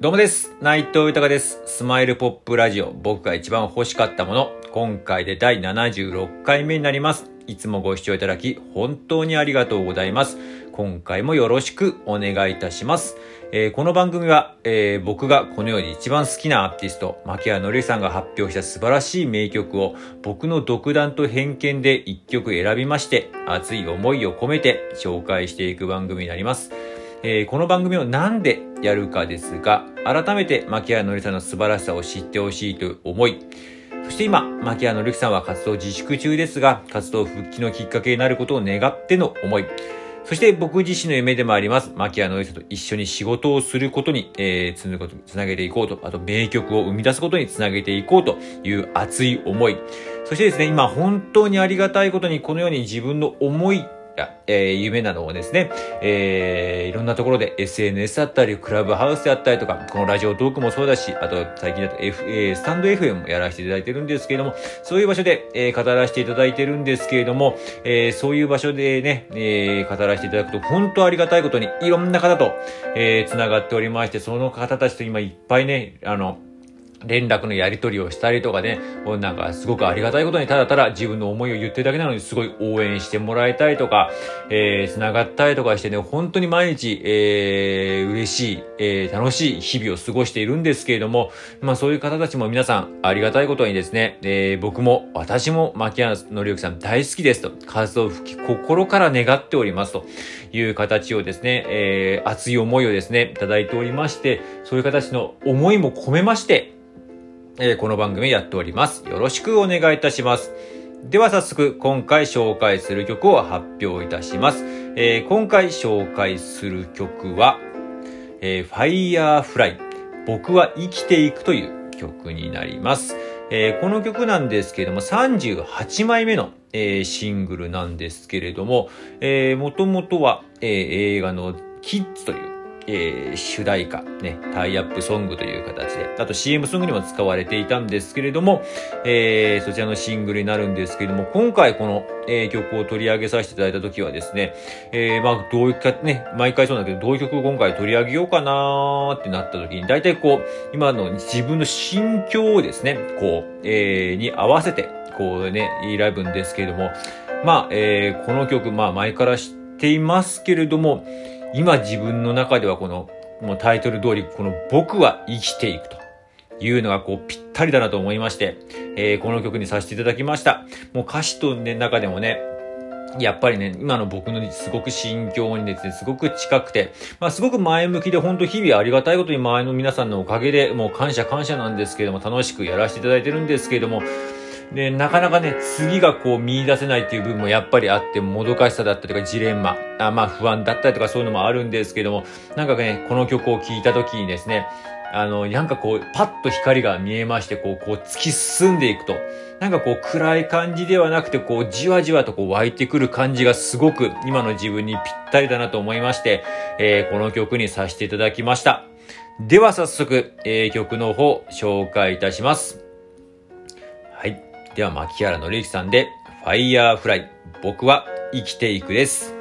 どうもです。内藤豊です。スマイルポップラジオ、僕が一番欲しかったもの、今回で第76回目になります。いつもご視聴いただき、本当にありがとうございます。今回もよろしくお願いいたします。えーこの番組は、えー僕がこの世に一番好きなアーティスト、牧原紀之さんが発表した素晴らしい名曲を、僕の独断と偏見で一曲選びまして、熱い思いを込めて紹介していく番組になります。えーこの番組をなんでやるかですが、改めて牧原のりさんの素晴らしさを知ってほしいという思い、そして今、牧原のりさんは活動自粛中ですが、活動復帰のきっかけになることを願っての思い、そして僕自身の夢でもあります、牧原のりさんと一緒に仕事をすることに、えーつことつなげていこうと、あと名曲を生み出すことにつなげていこうという熱い思い、そしてですね、今本当にありがたいことにこのように自分の思い、えー夢などをですね、えーいろんなところで SNS だったり、クラブハウスであったりとか、このラジオトークもそうだし、あと最近だと F、えースタンド FM もやらせていただいてるんですけれども、そういう場所で、えー語らせていただいてるんですけれども、えーそういう場所でね、えー語らせていただくと、本当ありがたいことに、いろんな方と、えー繋がっておりまして、その方たちと今いっぱいね、あの、連絡のやり取りをしたりとかね、こうなんかすごくありがたいことにただただ自分の思いを言ってるだけなのにすごい応援してもらえたりとか、えー、繋がったりとかしてね、本当に毎日、えー、嬉しい、えー、楽しい日々を過ごしているんですけれども、まあそういう方たちも皆さんありがたいことにですね、えー、僕も私も牧原のりゆきさん大好きですと、活動復帰心から願っておりますという形をですね、えー、熱い思いをですね、いただいておりまして、そういう形の思いも込めまして、えーこの番組やっております。よろしくお願いいたします。では早速、今回紹介する曲を発表いたします。えー今回紹介する曲は、えー、Firefly 僕は生きていくという曲になります。えーこの曲なんですけれども、38枚目の、えーシングルなんですけれども、えー、もともとは、えー映画のキッズという、えー主題歌、ね、タイアップソングという形で、あと CM ソングにも使われていたんですけれども、えーそちらのシングルになるんですけれども、今回この、えー曲を取り上げさせていただいた時はですね、えーまあ、どういうか、ね、毎回そうなんだけど、どういう曲を今回取り上げようかなーってなった時に、大体こう、今の自分の心境をですね、こう、えーに合わせて、こうね、選ぶんですけれども、まあ、えーこの曲、まあ、前から知っていますけれども、今自分の中ではこの、もうタイトル通り、この僕は生きていくというのがこうぴったりだなと思いまして、えーこの曲にさせていただきました。もう歌詞とね、中でもね、やっぱりね、今の僕のすごく心境にですね、すごく近くて、まあすごく前向きで、本当日々ありがたいことに周りの皆さんのおかげで、もう感謝感謝なんですけれども、楽しくやらせていただいてるんですけれども、で、なかなかね、次がこう見出せないっていう部分もやっぱりあって、もどかしさだったりとかジレンマ、あまあ不安だったりとかそういうのもあるんですけども、なんかね、この曲を聴いた時にですね、あの、なんかこう、パッと光が見えまして、こう、こう、突き進んでいくと。なんかこう、暗い感じではなくて、こう、じわじわとこう、湧いてくる感じがすごく、今の自分にぴったりだなと思いまして、えーこの曲にさせていただきました。では早速、えー曲の方、紹介いたします。では、牧原の之さんで、ファイヤーフライ、僕は生きていくです。